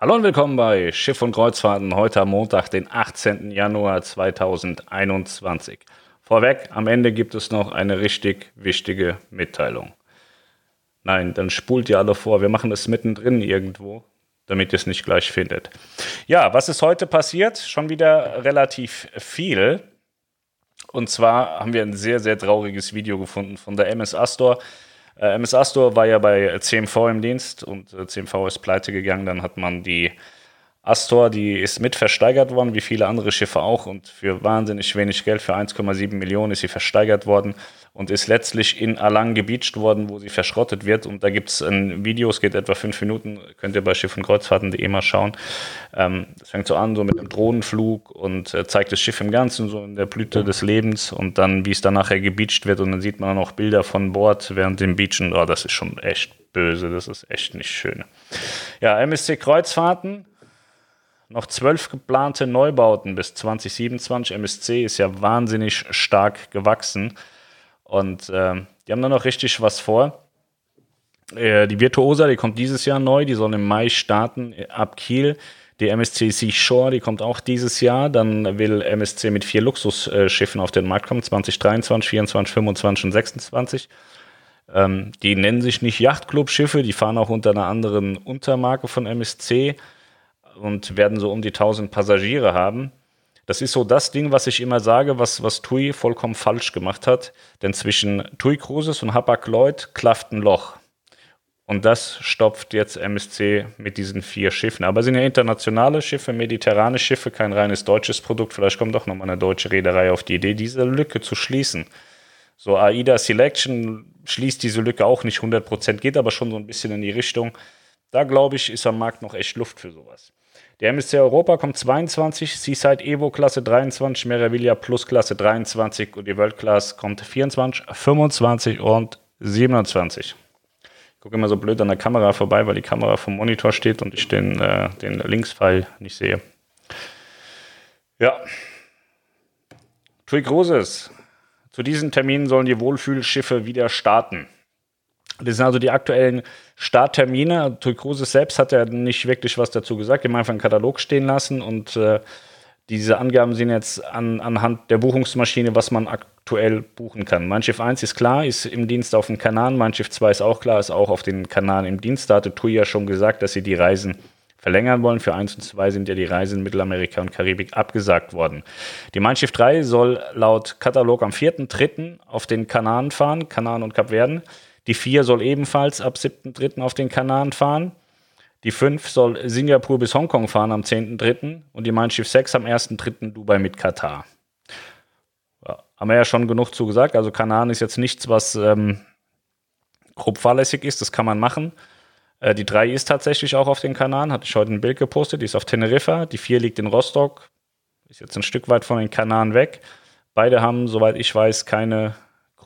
Hallo und willkommen bei Schiff und Kreuzfahrten heute am Montag, den 18. Januar 2021. Vorweg, am Ende gibt es noch eine richtig wichtige Mitteilung. Nein, dann spult ihr alle vor. Wir machen es mittendrin irgendwo, damit ihr es nicht gleich findet. Ja, was ist heute passiert? Schon wieder relativ viel. Und zwar haben wir ein sehr, sehr trauriges Video gefunden von der MS Astor. Äh, MS Astor war ja bei CMV im Dienst und äh, CMV ist pleite gegangen. Dann hat man die Astor, die ist mit versteigert worden, wie viele andere Schiffe auch. Und für wahnsinnig wenig Geld, für 1,7 Millionen, ist sie versteigert worden und ist letztlich in Alang gebeacht worden, wo sie verschrottet wird. Und da gibt es ein Video, es geht etwa fünf Minuten, könnt ihr bei Schiff und Kreuzfahrten.de mal schauen. Ähm, das fängt so an, so mit einem Drohnenflug und äh, zeigt das Schiff im Ganzen, so in der Blüte des Lebens und dann, wie es dann nachher gebeacht wird. Und dann sieht man dann auch Bilder von Bord während dem Beachen. Oh, das ist schon echt böse, das ist echt nicht schön. Ja, MSC Kreuzfahrten noch zwölf geplante Neubauten bis 2027. MSC ist ja wahnsinnig stark gewachsen und äh, die haben da noch richtig was vor. Äh, die Virtuosa, die kommt dieses Jahr neu, die soll im Mai starten äh, ab Kiel. Die MSC Seashore, die kommt auch dieses Jahr. Dann will MSC mit vier Luxusschiffen auf den Markt kommen, 2023, 24, 25 und 26. Ähm, die nennen sich nicht Yachtclub-Schiffe, die fahren auch unter einer anderen Untermarke von MSC und werden so um die 1000 Passagiere haben. Das ist so das Ding, was ich immer sage, was, was TUI vollkommen falsch gemacht hat. Denn zwischen TUI Cruises und Hapag-Lloyd klafft ein Loch. Und das stopft jetzt MSC mit diesen vier Schiffen. Aber es sind ja internationale Schiffe, mediterrane Schiffe, kein reines deutsches Produkt. Vielleicht kommt doch nochmal eine deutsche Reederei auf die Idee, diese Lücke zu schließen. So AIDA Selection schließt diese Lücke auch nicht 100%, geht aber schon so ein bisschen in die Richtung. Da glaube ich, ist am Markt noch echt Luft für sowas. Der MSC Europa kommt 22, Seaside Evo Klasse 23, Meraviglia Plus Klasse 23 und die World Class kommt 24, 25 und 27. Ich gucke immer so blöd an der Kamera vorbei, weil die Kamera vom Monitor steht und ich den, äh, den Linkspfeil nicht sehe. Ja. Tui Cruises. Zu diesen Terminen sollen die Wohlfühlschiffe wieder starten. Das sind also die aktuellen Starttermine. Tui Cruises selbst hat ja nicht wirklich was dazu gesagt. Die haben einfach einen Katalog stehen lassen und äh, diese Angaben sind jetzt an, anhand der Buchungsmaschine, was man aktuell buchen kann. Mein Schiff 1 ist klar, ist im Dienst auf dem Kanal. Mein Schiff 2 ist auch klar, ist auch auf den Kanal im Dienst. Da hatte TUI ja schon gesagt, dass sie die Reisen verlängern wollen. Für 1 und 2 sind ja die Reisen in Mittelamerika und Karibik abgesagt worden. Die Mein Schiff 3 soll laut Katalog am 4.3. auf den Kanaren fahren, Kanaren und Kapverden. Die 4 soll ebenfalls ab 7.3. auf den Kanaren fahren. Die 5 soll Singapur bis Hongkong fahren am 10.3. und die Mein Schiff 6 am 1.3. Dubai mit Katar. Ja, haben wir ja schon genug zu gesagt. Also Kanaren ist jetzt nichts, was ähm, grob fahrlässig ist. Das kann man machen. Äh, die 3 ist tatsächlich auch auf den Kanaren. Hatte ich heute ein Bild gepostet. Die ist auf Teneriffa. Die 4 liegt in Rostock. Ist jetzt ein Stück weit von den Kanaren weg. Beide haben, soweit ich weiß, keine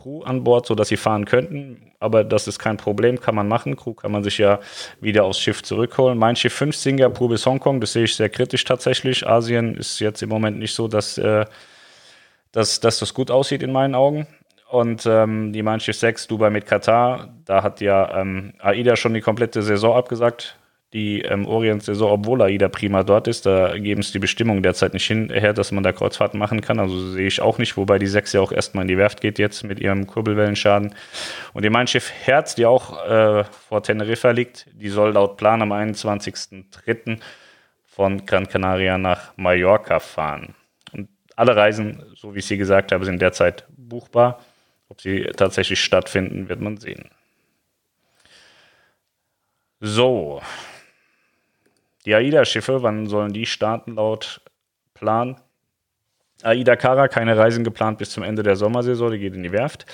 Crew an Bord, sodass sie fahren könnten. Aber das ist kein Problem, kann man machen. Crew kann man sich ja wieder aufs Schiff zurückholen. Mein Schiff 5 Singapur bis Hongkong, das sehe ich sehr kritisch tatsächlich. Asien ist jetzt im Moment nicht so, dass, äh, dass, dass das gut aussieht in meinen Augen. Und ähm, die Mein Schiff 6 Dubai mit Katar, da hat ja ähm, AIDA schon die komplette Saison abgesagt die ähm, Orient-Saison, obwohl AIDA prima dort ist. Da geben es die Bestimmungen derzeit nicht hinher, dass man da Kreuzfahrten machen kann. Also sehe ich auch nicht, wobei die 6 ja auch erstmal in die Werft geht jetzt mit ihrem Kurbelwellenschaden. Und die Mein Schiff Herz, die auch äh, vor Teneriffa liegt, die soll laut Plan am 21.03. von Gran Canaria nach Mallorca fahren. Und alle Reisen, so wie ich sie gesagt habe, sind derzeit buchbar. Ob sie tatsächlich stattfinden, wird man sehen. So, die AIDA-Schiffe, wann sollen die starten laut Plan? AIDA Cara, keine Reisen geplant bis zum Ende der Sommersaison, die geht in die Werft.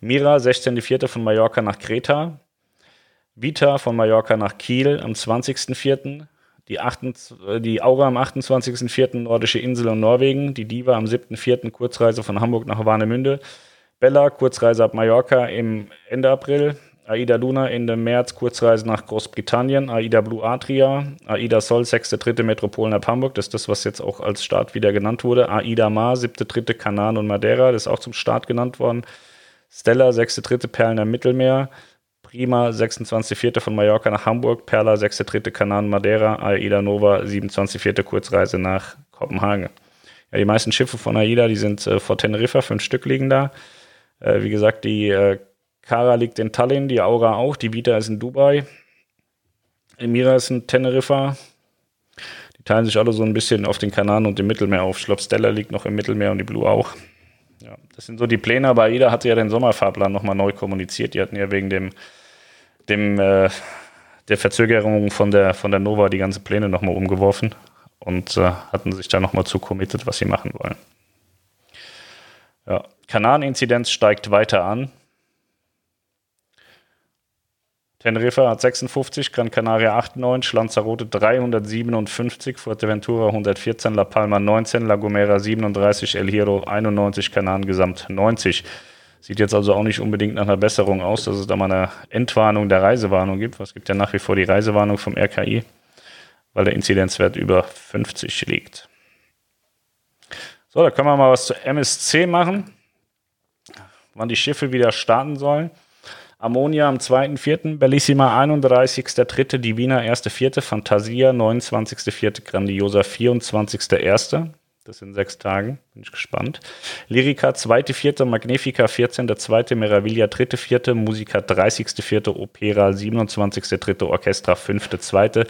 Mira, 16.04. von Mallorca nach Kreta. Vita von Mallorca nach Kiel am 20.04. Die, die Aura am 28.04. Nordische Insel und Norwegen. Die Diva am 7.04. Kurzreise von Hamburg nach Warnemünde. Bella, Kurzreise ab Mallorca im Ende April. AIDA Luna Ende März Kurzreise nach Großbritannien, AIDA Blue Adria, AIDA Sol, sechste, dritte Metropolen ab Hamburg, das ist das, was jetzt auch als Start wieder genannt wurde, AIDA Mar, siebte, dritte Kanaren und Madeira, das ist auch zum Start genannt worden, Stella, sechste, dritte Perlen am Mittelmeer, Prima 26.04. von Mallorca nach Hamburg, Perla 6.3. Kanan Madeira, AIDA Nova 27.04. Kurzreise nach Kopenhagen. Ja, die meisten Schiffe von AIDA, die sind äh, vor Teneriffa, fünf Stück liegen da. Äh, wie gesagt, die äh, Kara liegt in Tallinn, die Aura auch, die Vita ist in Dubai, Emira ist in Teneriffa. Die teilen sich alle so ein bisschen auf den Kanaren und dem Mittelmeer auf. Ich glaube, Stella liegt noch im Mittelmeer und die Blue auch. Ja, das sind so die Pläne, aber AIDA hatte ja den Sommerfahrplan nochmal neu kommuniziert. Die hatten ja wegen dem, dem äh, der Verzögerung von der, von der Nova die ganzen Pläne nochmal umgeworfen und äh, hatten sich da nochmal zu committed, was sie machen wollen. Ja, Kanaren-Inzidenz steigt weiter an. Teneriffa hat 56, Gran Canaria 98, Lanzarote 357, Fuerteventura 114, La Palma 19, La Gomera 37, El Hierro 91, Kanaren gesamt 90. Sieht jetzt also auch nicht unbedingt nach einer Besserung aus, dass es da mal eine Entwarnung der Reisewarnung gibt. Es gibt ja nach wie vor die Reisewarnung vom RKI, weil der Inzidenzwert über 50 liegt. So, da können wir mal was zu MSC machen, wann die Schiffe wieder starten sollen. Ammonia am 2.4., Bellissima 31.3., Divina 1.4., Fantasia 29.4., Grandiosa 24.1., das sind sechs Tagen, bin ich gespannt. Lyrica 2.4., Magnifica 14.2., Meraviglia 3.4., Musica 30.4., Opera 27.3., Orchestra 5.2.,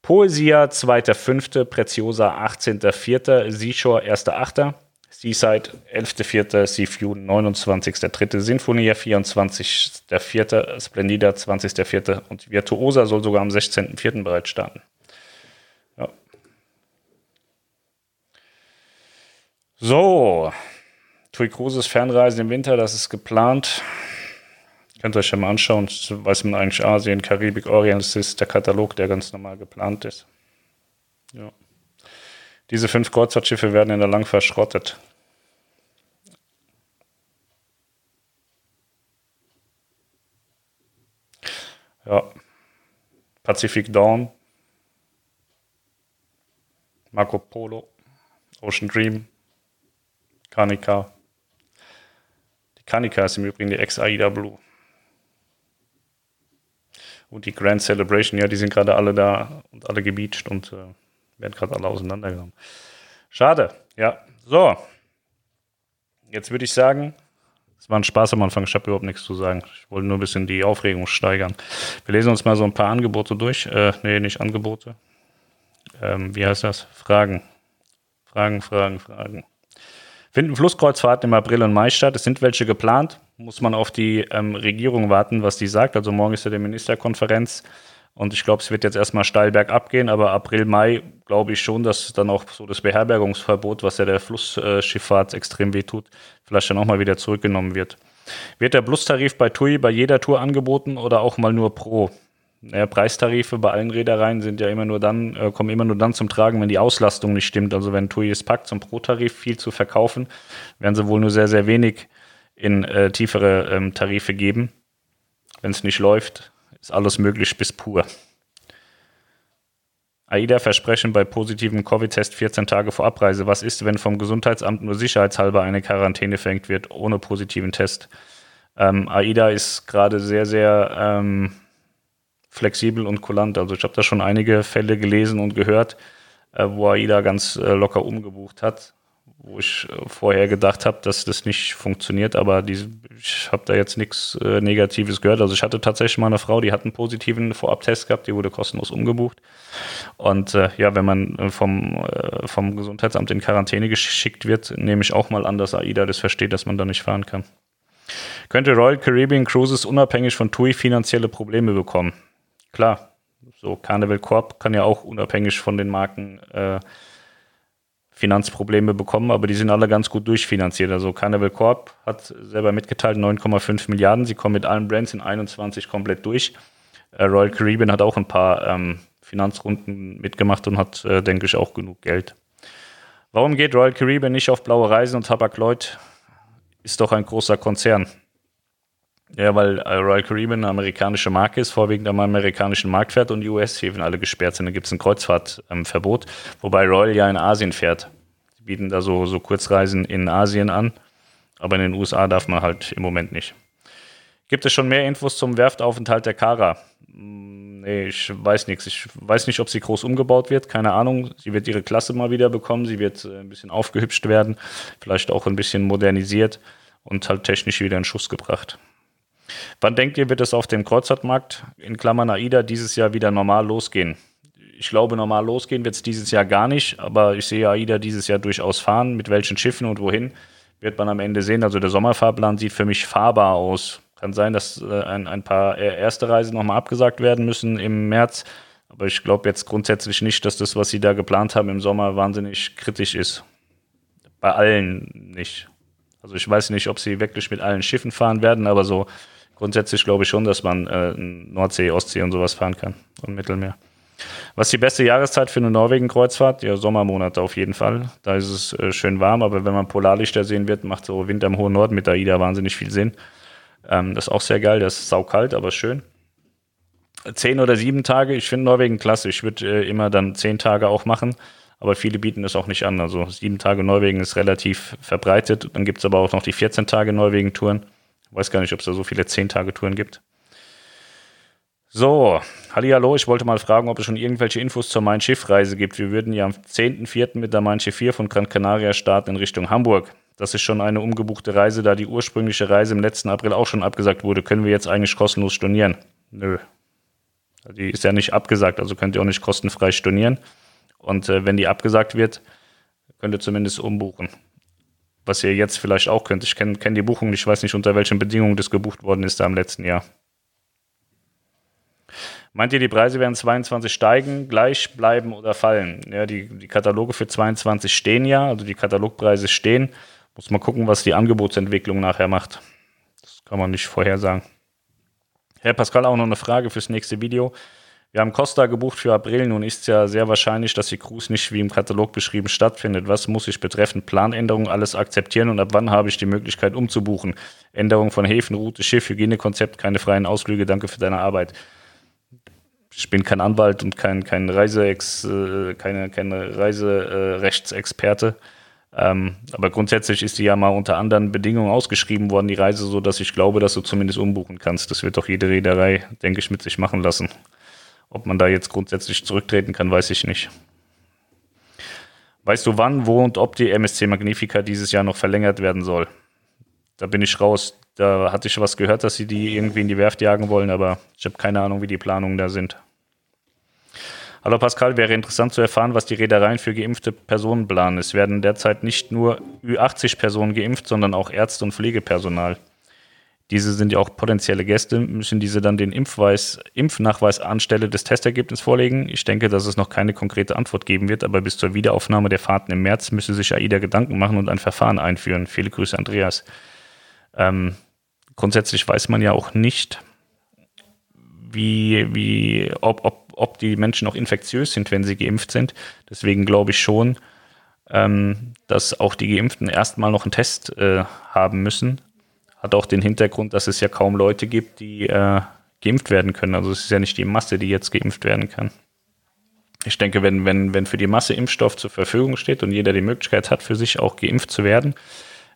Poesia 2.5., Preziosa 18.4., Seashore 1.8., Seaside 11.4., Seaview 29.3., Sinfonia 24.4., Splendida 20.4. und Virtuosa soll sogar am 16.4. bereits starten. Ja. So, Tui Cruises Fernreisen im Winter, das ist geplant. Könnt ihr euch ja mal anschauen. Weiß man eigentlich Asien, Karibik, Orient, das ist der Katalog, der ganz normal geplant ist. Ja. Diese fünf Kreuzfahrtschiffe werden in der Lang verschrottet. Ja. Pacific Dawn. Marco Polo. Ocean Dream. Kanika. Die Kanika ist im Übrigen die Ex-AIDA Blue. Und die Grand Celebration, ja, die sind gerade alle da und alle gebeacht und äh, werden gerade alle auseinandergenommen. Schade, ja. So. Jetzt würde ich sagen, es war ein Spaß am Anfang, ich habe überhaupt nichts zu sagen. Ich wollte nur ein bisschen die Aufregung steigern. Wir lesen uns mal so ein paar Angebote durch. Äh, nee, nicht Angebote. Ähm, wie heißt das? Fragen. Fragen, Fragen, Fragen. Finden Flusskreuzfahrten im April und Mai statt? Es sind welche geplant. Muss man auf die ähm, Regierung warten, was die sagt. Also morgen ist ja die Ministerkonferenz. Und ich glaube, es wird jetzt erstmal steil bergab gehen, aber April, Mai glaube ich schon, dass dann auch so das Beherbergungsverbot, was ja der Flussschifffahrt extrem wehtut, vielleicht dann auch mal wieder zurückgenommen wird. Wird der Plustarif bei TUI bei jeder Tour angeboten oder auch mal nur pro? Ja, Preistarife bei allen Reedereien sind ja immer nur dann, äh, kommen immer nur dann zum Tragen, wenn die Auslastung nicht stimmt. Also wenn TUI es packt, zum Pro-Tarif viel zu verkaufen, werden sie wohl nur sehr, sehr wenig in äh, tiefere ähm, Tarife geben. Wenn es nicht läuft, ist alles möglich bis pur. AIDA-Versprechen bei positivem Covid-Test 14 Tage vor Abreise. Was ist, wenn vom Gesundheitsamt nur sicherheitshalber eine Quarantäne verhängt wird, ohne positiven Test? Ähm, AIDA ist gerade sehr, sehr ähm, flexibel und kulant. Also ich habe da schon einige Fälle gelesen und gehört, äh, wo AIDA ganz äh, locker umgebucht hat wo ich äh, vorher gedacht habe, dass das nicht funktioniert, aber die, ich habe da jetzt nichts äh, Negatives gehört. Also ich hatte tatsächlich mal eine Frau, die hat einen positiven Vorabtest gehabt, die wurde kostenlos umgebucht. Und äh, ja, wenn man äh, vom, äh, vom Gesundheitsamt in Quarantäne geschickt wird, nehme ich auch mal an, dass AIDA das versteht, dass man da nicht fahren kann. Könnte Royal Caribbean Cruises unabhängig von TUI finanzielle Probleme bekommen? Klar, so Carnival Corp kann ja auch unabhängig von den Marken äh, Finanzprobleme bekommen, aber die sind alle ganz gut durchfinanziert. Also Carnival Corp hat selber mitgeteilt 9,5 Milliarden. Sie kommen mit allen Brands in 21 komplett durch. Äh, Royal Caribbean hat auch ein paar ähm, Finanzrunden mitgemacht und hat, äh, denke ich, auch genug Geld. Warum geht Royal Caribbean nicht auf blaue Reisen und Tabak Lloyd? Ist doch ein großer Konzern. Ja, weil äh, Royal Caribbean eine amerikanische Marke ist, vorwiegend am amerikanischen Markt fährt und die US-Häfen alle gesperrt sind. Da gibt es ein Kreuzfahrtverbot, wobei Royal ja in Asien fährt. Sie bieten da so, so Kurzreisen in Asien an, aber in den USA darf man halt im Moment nicht. Gibt es schon mehr Infos zum Werftaufenthalt der Kara? Hm, nee, ich weiß nichts. Ich weiß nicht, ob sie groß umgebaut wird. Keine Ahnung. Sie wird ihre Klasse mal wieder bekommen. Sie wird äh, ein bisschen aufgehübscht werden. Vielleicht auch ein bisschen modernisiert und halt technisch wieder in Schuss gebracht. Wann denkt ihr, wird es auf dem Kreuzfahrtmarkt in Klammern AIDA dieses Jahr wieder normal losgehen? Ich glaube, normal losgehen wird es dieses Jahr gar nicht, aber ich sehe AIDA dieses Jahr durchaus fahren. Mit welchen Schiffen und wohin, wird man am Ende sehen. Also der Sommerfahrplan sieht für mich fahrbar aus. Kann sein, dass äh, ein, ein paar erste Reisen nochmal abgesagt werden müssen im März. Aber ich glaube jetzt grundsätzlich nicht, dass das, was sie da geplant haben im Sommer, wahnsinnig kritisch ist. Bei allen nicht. Also ich weiß nicht, ob sie wirklich mit allen Schiffen fahren werden, aber so grundsätzlich glaube ich schon, dass man äh, Nordsee, Ostsee und sowas fahren kann und Mittelmeer. Was ist die beste Jahreszeit für eine Norwegen-Kreuzfahrt? Ja, Sommermonate auf jeden Fall. Da ist es äh, schön warm, aber wenn man Polarlichter sehen wird, macht so Winter im hohen Norden mit AIDA wahnsinnig viel Sinn. Ähm, das ist auch sehr geil, das ist saukalt, aber schön. Zehn oder sieben Tage, ich finde Norwegen klasse. Ich würde äh, immer dann zehn Tage auch machen aber viele bieten das auch nicht an. Also sieben Tage Norwegen ist relativ verbreitet. Dann gibt es aber auch noch die 14 Tage Norwegen-Touren. Weiß gar nicht, ob es da so viele 10 Tage Touren gibt. So, hallo, ich wollte mal fragen, ob es schon irgendwelche Infos zur Mein Schiff-Reise gibt. Wir würden ja am 10.04. mit der Mein Schiff 4 von Gran Canaria starten in Richtung Hamburg. Das ist schon eine umgebuchte Reise, da die ursprüngliche Reise im letzten April auch schon abgesagt wurde. Können wir jetzt eigentlich kostenlos stornieren? Nö. Die ist ja nicht abgesagt, also könnt ihr auch nicht kostenfrei stornieren. Und äh, wenn die abgesagt wird, könnt ihr zumindest umbuchen. Was ihr jetzt vielleicht auch könnt. Ich kenne kenn die Buchung, ich weiß nicht, unter welchen Bedingungen das gebucht worden ist da im letzten Jahr. Meint ihr, die Preise werden 22 steigen, gleich bleiben oder fallen? Ja, die, die Kataloge für 22 stehen ja, also die Katalogpreise stehen. Muss man gucken, was die Angebotsentwicklung nachher macht. Das kann man nicht vorhersagen. Herr Pascal, auch noch eine Frage fürs nächste Video. Wir haben Costa gebucht für April. Nun ist es ja sehr wahrscheinlich, dass die Cruise nicht wie im Katalog beschrieben stattfindet. Was muss ich betreffend Planänderungen alles akzeptieren und ab wann habe ich die Möglichkeit umzubuchen? Änderung von Häfen, Route, Schiff, Hygienekonzept, keine freien Ausflüge. Danke für deine Arbeit. Ich bin kein Anwalt und kein, kein, Reiseex, äh, keine, keine Reiserechtsexperte. Ähm, aber grundsätzlich ist die ja mal unter anderen Bedingungen ausgeschrieben worden, die Reise, so dass ich glaube, dass du zumindest umbuchen kannst. Das wird doch jede Reederei, denke ich, mit sich machen lassen. Ob man da jetzt grundsätzlich zurücktreten kann, weiß ich nicht. Weißt du wann, wo und ob die MSC Magnifica dieses Jahr noch verlängert werden soll? Da bin ich raus. Da hatte ich was gehört, dass sie die irgendwie in die Werft jagen wollen, aber ich habe keine Ahnung, wie die Planungen da sind. Hallo Pascal, wäre interessant zu erfahren, was die Reedereien für geimpfte Personen planen. Es werden derzeit nicht nur Ü80 Personen geimpft, sondern auch Ärzte und Pflegepersonal. Diese sind ja auch potenzielle Gäste, müssen diese dann den Impfweis, Impfnachweis anstelle des Testergebnisses vorlegen. Ich denke, dass es noch keine konkrete Antwort geben wird, aber bis zur Wiederaufnahme der Fahrten im März müsse sich AIDA Gedanken machen und ein Verfahren einführen. Viele Grüße, Andreas. Ähm, grundsätzlich weiß man ja auch nicht, wie, wie, ob, ob, ob die Menschen auch infektiös sind, wenn sie geimpft sind. Deswegen glaube ich schon, ähm, dass auch die Geimpften erstmal noch einen Test äh, haben müssen hat auch den Hintergrund, dass es ja kaum Leute gibt, die äh, geimpft werden können. Also es ist ja nicht die Masse, die jetzt geimpft werden kann. Ich denke, wenn, wenn, wenn für die Masse Impfstoff zur Verfügung steht und jeder die Möglichkeit hat, für sich auch geimpft zu werden,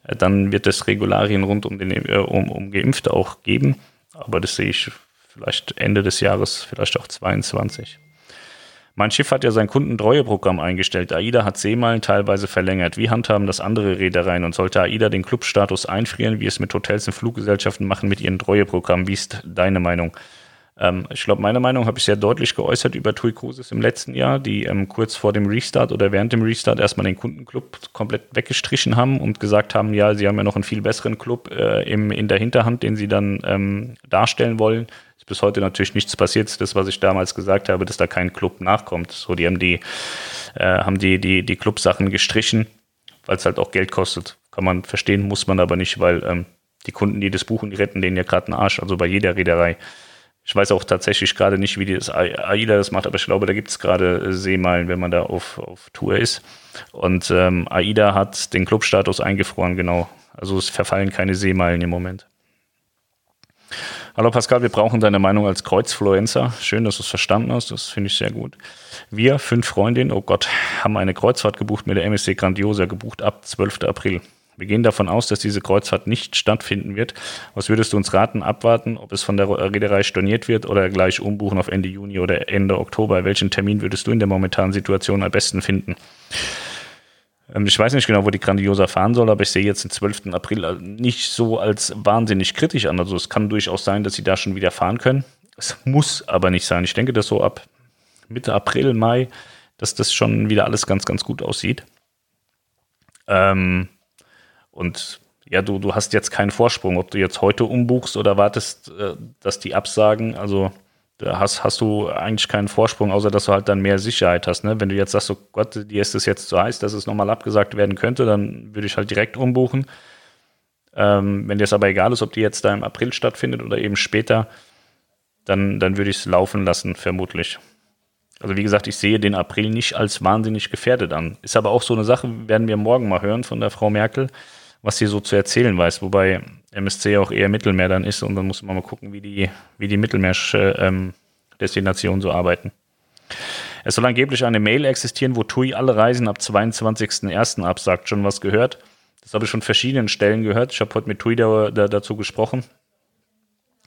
äh, dann wird es Regularien rund um, den, äh, um, um Geimpfte auch geben. Aber das sehe ich vielleicht Ende des Jahres, vielleicht auch 22. Mein Schiff hat ja sein Kundentreueprogramm eingestellt. AIDA hat Seemeilen teilweise verlängert. Wie handhaben das andere Reedereien? Und sollte AIDA den Clubstatus einfrieren, wie es mit Hotels und Fluggesellschaften machen mit ihren Treueprogrammen? Wie ist deine Meinung? Ähm, ich glaube, meine Meinung habe ich sehr deutlich geäußert über TUI Cruises im letzten Jahr, die ähm, kurz vor dem Restart oder während dem Restart erstmal den Kundenclub komplett weggestrichen haben und gesagt haben, ja, sie haben ja noch einen viel besseren Club äh, im, in der Hinterhand, den sie dann ähm, darstellen wollen bis heute natürlich nichts passiert. Das, was ich damals gesagt habe, dass da kein Club nachkommt. So, die haben die, äh, haben die, die, die Clubsachen gestrichen, weil es halt auch Geld kostet. Kann man verstehen, muss man aber nicht, weil ähm, die Kunden, die das buchen, die retten denen ja gerade einen Arsch, also bei jeder Reederei. Ich weiß auch tatsächlich gerade nicht, wie das AIDA das macht, aber ich glaube, da gibt es gerade Seemeilen, wenn man da auf, auf Tour ist. Und ähm, AIDA hat den Clubstatus eingefroren, genau. Also es verfallen keine Seemeilen im Moment. Hallo Pascal, wir brauchen deine Meinung als Kreuzfluencer. Schön, dass du es verstanden hast. Das finde ich sehr gut. Wir, fünf Freundinnen, oh Gott, haben eine Kreuzfahrt gebucht mit der MSC Grandiosa, gebucht ab 12. April. Wir gehen davon aus, dass diese Kreuzfahrt nicht stattfinden wird. Was würdest du uns raten? Abwarten, ob es von der Reederei storniert wird oder gleich umbuchen auf Ende Juni oder Ende Oktober? Welchen Termin würdest du in der momentanen Situation am besten finden? Ähm, ich weiß nicht genau, wo die Grandiosa fahren soll, aber ich sehe jetzt den 12. April nicht so als wahnsinnig kritisch an. Also es kann durchaus sein, dass sie da schon wieder fahren können. Es muss aber nicht sein. Ich denke, dass so ab Mitte April, Mai, dass das schon wieder alles ganz, ganz gut aussieht. Ähm, und ja, du, du hast jetzt keinen Vorsprung, ob du jetzt heute umbuchst oder wartest, äh, dass die absagen. Also hast, hast du eigentlich keinen Vorsprung, außer dass du halt dann mehr Sicherheit hast. Ne? Wenn du jetzt sagst, oh Gott, dir ist es jetzt so heiß, dass es nochmal abgesagt werden könnte, dann würde ich halt direkt umbuchen. Ähm, wenn dir es aber egal ist, ob die jetzt da im April stattfindet oder eben später, dann, dann würde ich es laufen lassen, vermutlich. Also wie gesagt, ich sehe den April nicht als wahnsinnig gefährdet an. Ist aber auch so eine Sache, werden wir morgen mal hören von der Frau Merkel, was sie so zu erzählen weiß. Wobei MSC auch eher Mittelmeer dann ist und dann muss man mal gucken, wie die, wie die Mittelmeer-Destinationen ähm, so arbeiten. Es soll angeblich eine Mail existieren, wo TUI alle Reisen ab 22.01. absagt. Schon was gehört? Das habe ich von verschiedenen Stellen gehört. Ich habe heute mit TUI da, da, dazu gesprochen.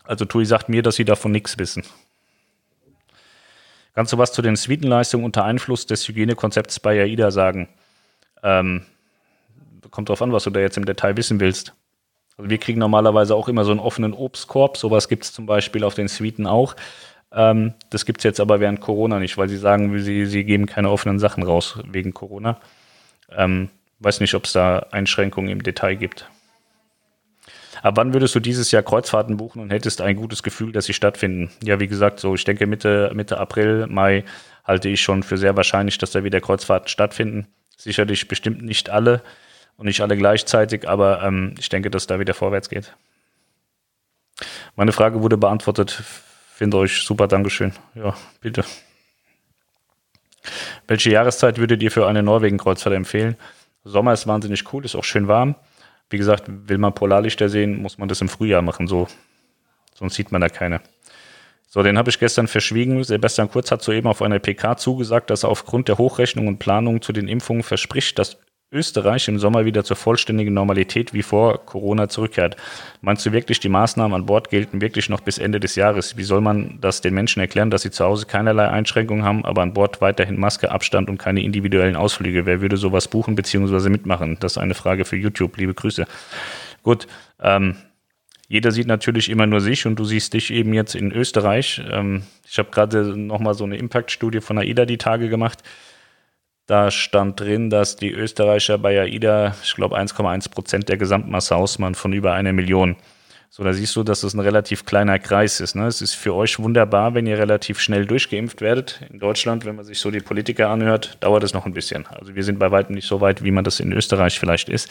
Also TUI sagt mir, dass sie davon nichts wissen. Kannst du was zu den Suitenleistungen unter Einfluss des Hygienekonzepts bei AIDA sagen? Ähm, kommt drauf an, was du da jetzt im Detail wissen willst. Also wir kriegen normalerweise auch immer so einen offenen Obstkorb. Sowas gibt es zum Beispiel auf den Suiten auch. Ähm, das gibt es jetzt aber während Corona nicht, weil sie sagen, sie, sie geben keine offenen Sachen raus wegen Corona. Ähm, weiß nicht, ob es da Einschränkungen im Detail gibt. Aber wann würdest du dieses Jahr Kreuzfahrten buchen und hättest ein gutes Gefühl, dass sie stattfinden? Ja, wie gesagt, so ich denke Mitte, Mitte April, Mai halte ich schon für sehr wahrscheinlich, dass da wieder Kreuzfahrten stattfinden. Sicherlich bestimmt nicht alle und nicht alle gleichzeitig, aber ähm, ich denke, dass da wieder vorwärts geht. Meine Frage wurde beantwortet. Finde euch super, Dankeschön. Ja, bitte. Welche Jahreszeit würdet ihr für eine Norwegen-Kreuzfahrt empfehlen? Sommer ist wahnsinnig cool, ist auch schön warm. Wie gesagt, will man Polarlichter sehen, muss man das im Frühjahr machen, so. Sonst sieht man da keine. So, den habe ich gestern verschwiegen. Sebastian Kurz hat soeben auf einer PK zugesagt, dass er aufgrund der Hochrechnung und Planung zu den Impfungen verspricht, dass Österreich im Sommer wieder zur vollständigen Normalität wie vor Corona zurückkehrt. Meinst du wirklich, die Maßnahmen an Bord gelten wirklich noch bis Ende des Jahres? Wie soll man das den Menschen erklären, dass sie zu Hause keinerlei Einschränkungen haben, aber an Bord weiterhin Maske, Abstand und keine individuellen Ausflüge? Wer würde sowas buchen bzw. mitmachen? Das ist eine Frage für YouTube. Liebe Grüße. Gut, ähm, jeder sieht natürlich immer nur sich und du siehst dich eben jetzt in Österreich. Ähm, ich habe gerade nochmal so eine Impact-Studie von AIDA die Tage gemacht. Da stand drin, dass die Österreicher bei AIDA, ich glaube, 1,1 Prozent der Gesamtmasse ausmachen von über einer Million. So, da siehst du, dass es ein relativ kleiner Kreis ist. Ne? Es ist für euch wunderbar, wenn ihr relativ schnell durchgeimpft werdet. In Deutschland, wenn man sich so die Politiker anhört, dauert es noch ein bisschen. Also wir sind bei weitem nicht so weit, wie man das in Österreich vielleicht ist.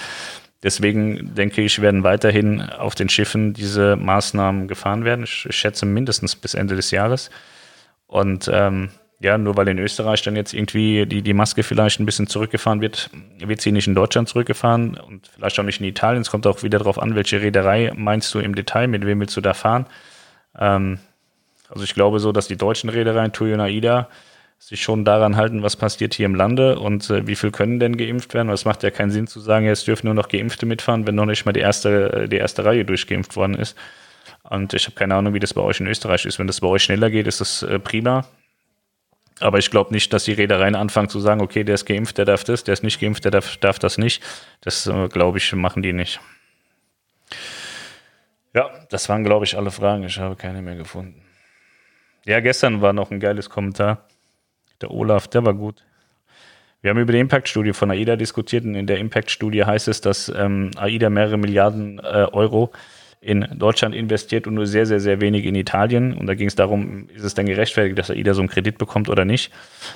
Deswegen denke ich, werden weiterhin auf den Schiffen diese Maßnahmen gefahren werden. Ich, schätze mindestens bis Ende des Jahres. Und ähm, ja, nur weil in Österreich dann jetzt irgendwie die, die Maske vielleicht ein bisschen zurückgefahren wird, wird sie nicht in Deutschland zurückgefahren und vielleicht auch nicht in Italien. Es kommt auch wieder darauf an, welche Reederei meinst du im Detail, mit wem willst du da fahren. Ähm, also ich glaube so, dass die deutschen Reedereien, TUI und AIDA, sich schon daran halten, was passiert hier im Lande und äh, wie viel können denn geimpft werden. es macht ja keinen Sinn zu sagen, jetzt dürfen nur noch Geimpfte mitfahren, wenn noch nicht mal die erste, äh, die erste Reihe durchgeimpft worden ist. Und ich habe keine Ahnung, wie das bei euch in Österreich ist. Wenn das bei euch schneller geht, ist das äh, prima. Aber ich glaube nicht, dass die Reedereien anfangen zu sagen, okay, der ist geimpft, der darf das, der ist nicht geimpft, der darf, darf das nicht. Das, äh, glaube ich, machen die nicht. Ja, das waren, glaube ich, alle Fragen. Ich habe keine mehr gefunden. Ja, gestern war noch ein geiles Kommentar. Der Olaf, der war gut. Wir haben über die Impact-Studie von AIDA diskutiert und in der Impact-Studie heißt es, dass ähm, AIDA mehrere Milliarden äh, Euro in Deutschland investiert und nur sehr, sehr, sehr wenig in Italien. Und da ging es darum, ist es denn gerechtfertigt, dass er AIDA so einen Kredit bekommt oder nicht?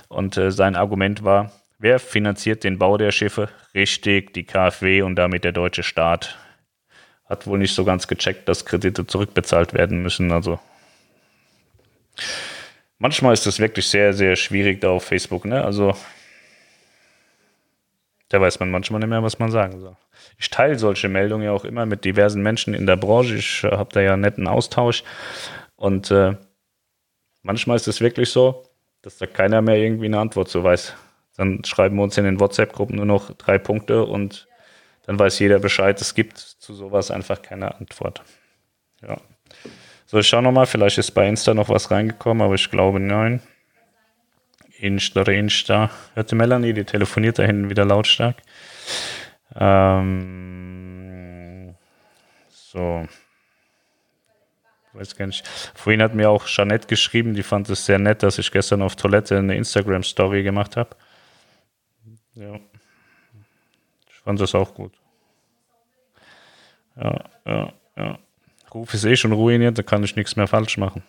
Und äh, sein Argument war, wer finanziert den Bau der Schiffe? Richtig, die KfW und damit der deutsche Staat. Hat wohl nicht so ganz gecheckt, dass Kredite zurückbezahlt werden müssen. Also manchmal ist es wirklich sehr, sehr schwierig da auf Facebook. Ne? Also da weiß man manchmal nicht mehr, was man sagen soll. Ich teile solche Meldungen ja auch immer mit diversen Menschen in der Branche. Ich äh, habe da ja einen netten Austausch. Und äh, manchmal ist es wirklich so, dass da keiner mehr irgendwie eine Antwort so weiß. Dann schreiben wir uns in den WhatsApp-Gruppen nur noch drei Punkte und dann weiß jeder Bescheid. Es gibt zu sowas einfach keine Antwort. Ja. So, ich schau nochmal, vielleicht ist bei Insta noch was reingekommen, aber ich glaube nein. Insta, Insta. Hörte Melanie, die telefoniert da hinten wieder lautstark. Ähm, so. Weiß gar nicht. Vorhin hat mir auch Jeanette geschrieben, die fand es sehr nett, dass ich gestern auf Toilette eine Instagram-Story gemacht habe. Ja. Ich fand das auch gut. Ja, ja, ja. Ruf ist eh schon ruiniert, da kann ich nichts mehr falsch machen.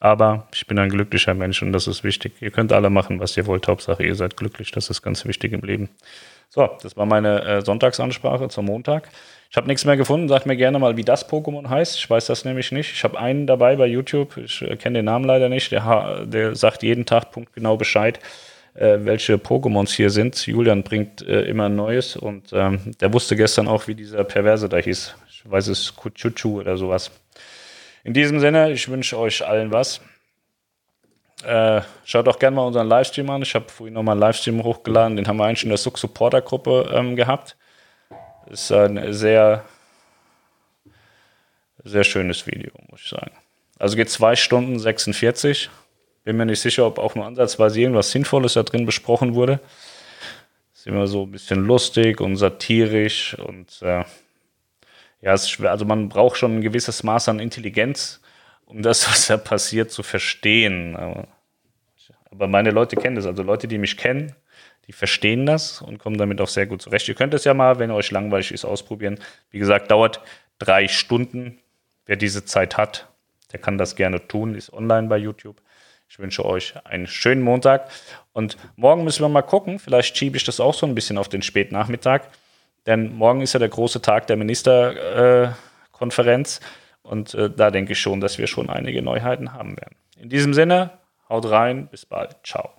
Aber ich bin ein glücklicher Mensch und das ist wichtig. Ihr könnt alle machen, was ihr wollt. Hauptsache, ihr seid glücklich. Das ist ganz wichtig im Leben. So, das war meine äh, Sonntagsansprache zum Montag. Ich habe nichts mehr gefunden. Sagt mir gerne mal, wie das Pokémon heißt. Ich weiß das nämlich nicht. Ich habe einen dabei bei YouTube. Ich äh, kenne den Namen leider nicht. Der, der sagt jeden Tag punktgenau Bescheid, äh, welche Pokémons hier sind. Julian bringt äh, immer ein neues und ähm, der wusste gestern auch, wie dieser Perverse da hieß. Ich weiß es, Kuchuchu oder sowas. In diesem Sinne, ich wünsche euch allen was. Äh, schaut auch gerne mal unseren Livestream an. Ich habe vorhin nochmal einen Livestream hochgeladen. Den haben wir eigentlich in der Suk Supporter Gruppe ähm, gehabt. Ist ein sehr, sehr schönes Video, muss ich sagen. Also geht zwei Stunden 46. Bin mir nicht sicher, ob auch nur ansatzweise irgendwas Sinnvolles da drin besprochen wurde. Ist immer so ein bisschen lustig und satirisch und äh, ja, es ist schwer. Also man braucht schon ein gewisses Maß an Intelligenz, um das, was da passiert, zu verstehen. Aber, aber meine Leute kennen das. Also Leute, die mich kennen, die verstehen das und kommen damit auch sehr gut zurecht. Ihr könnt es ja mal, wenn euch langweilig ist, ausprobieren. Wie gesagt, dauert drei Stunden. Wer diese Zeit hat, der kann das gerne tun, ist online bei YouTube. Ich wünsche euch einen schönen Montag und morgen müssen wir mal gucken. Vielleicht schiebe ich das auch so ein bisschen auf den Spätnachmittag. Denn morgen ist ja der große Tag der Ministerkonferenz. Äh, und äh, da denke ich schon, dass wir schon einige Neuheiten haben werden. In diesem Sinne, haut rein, bis bald. Ciao.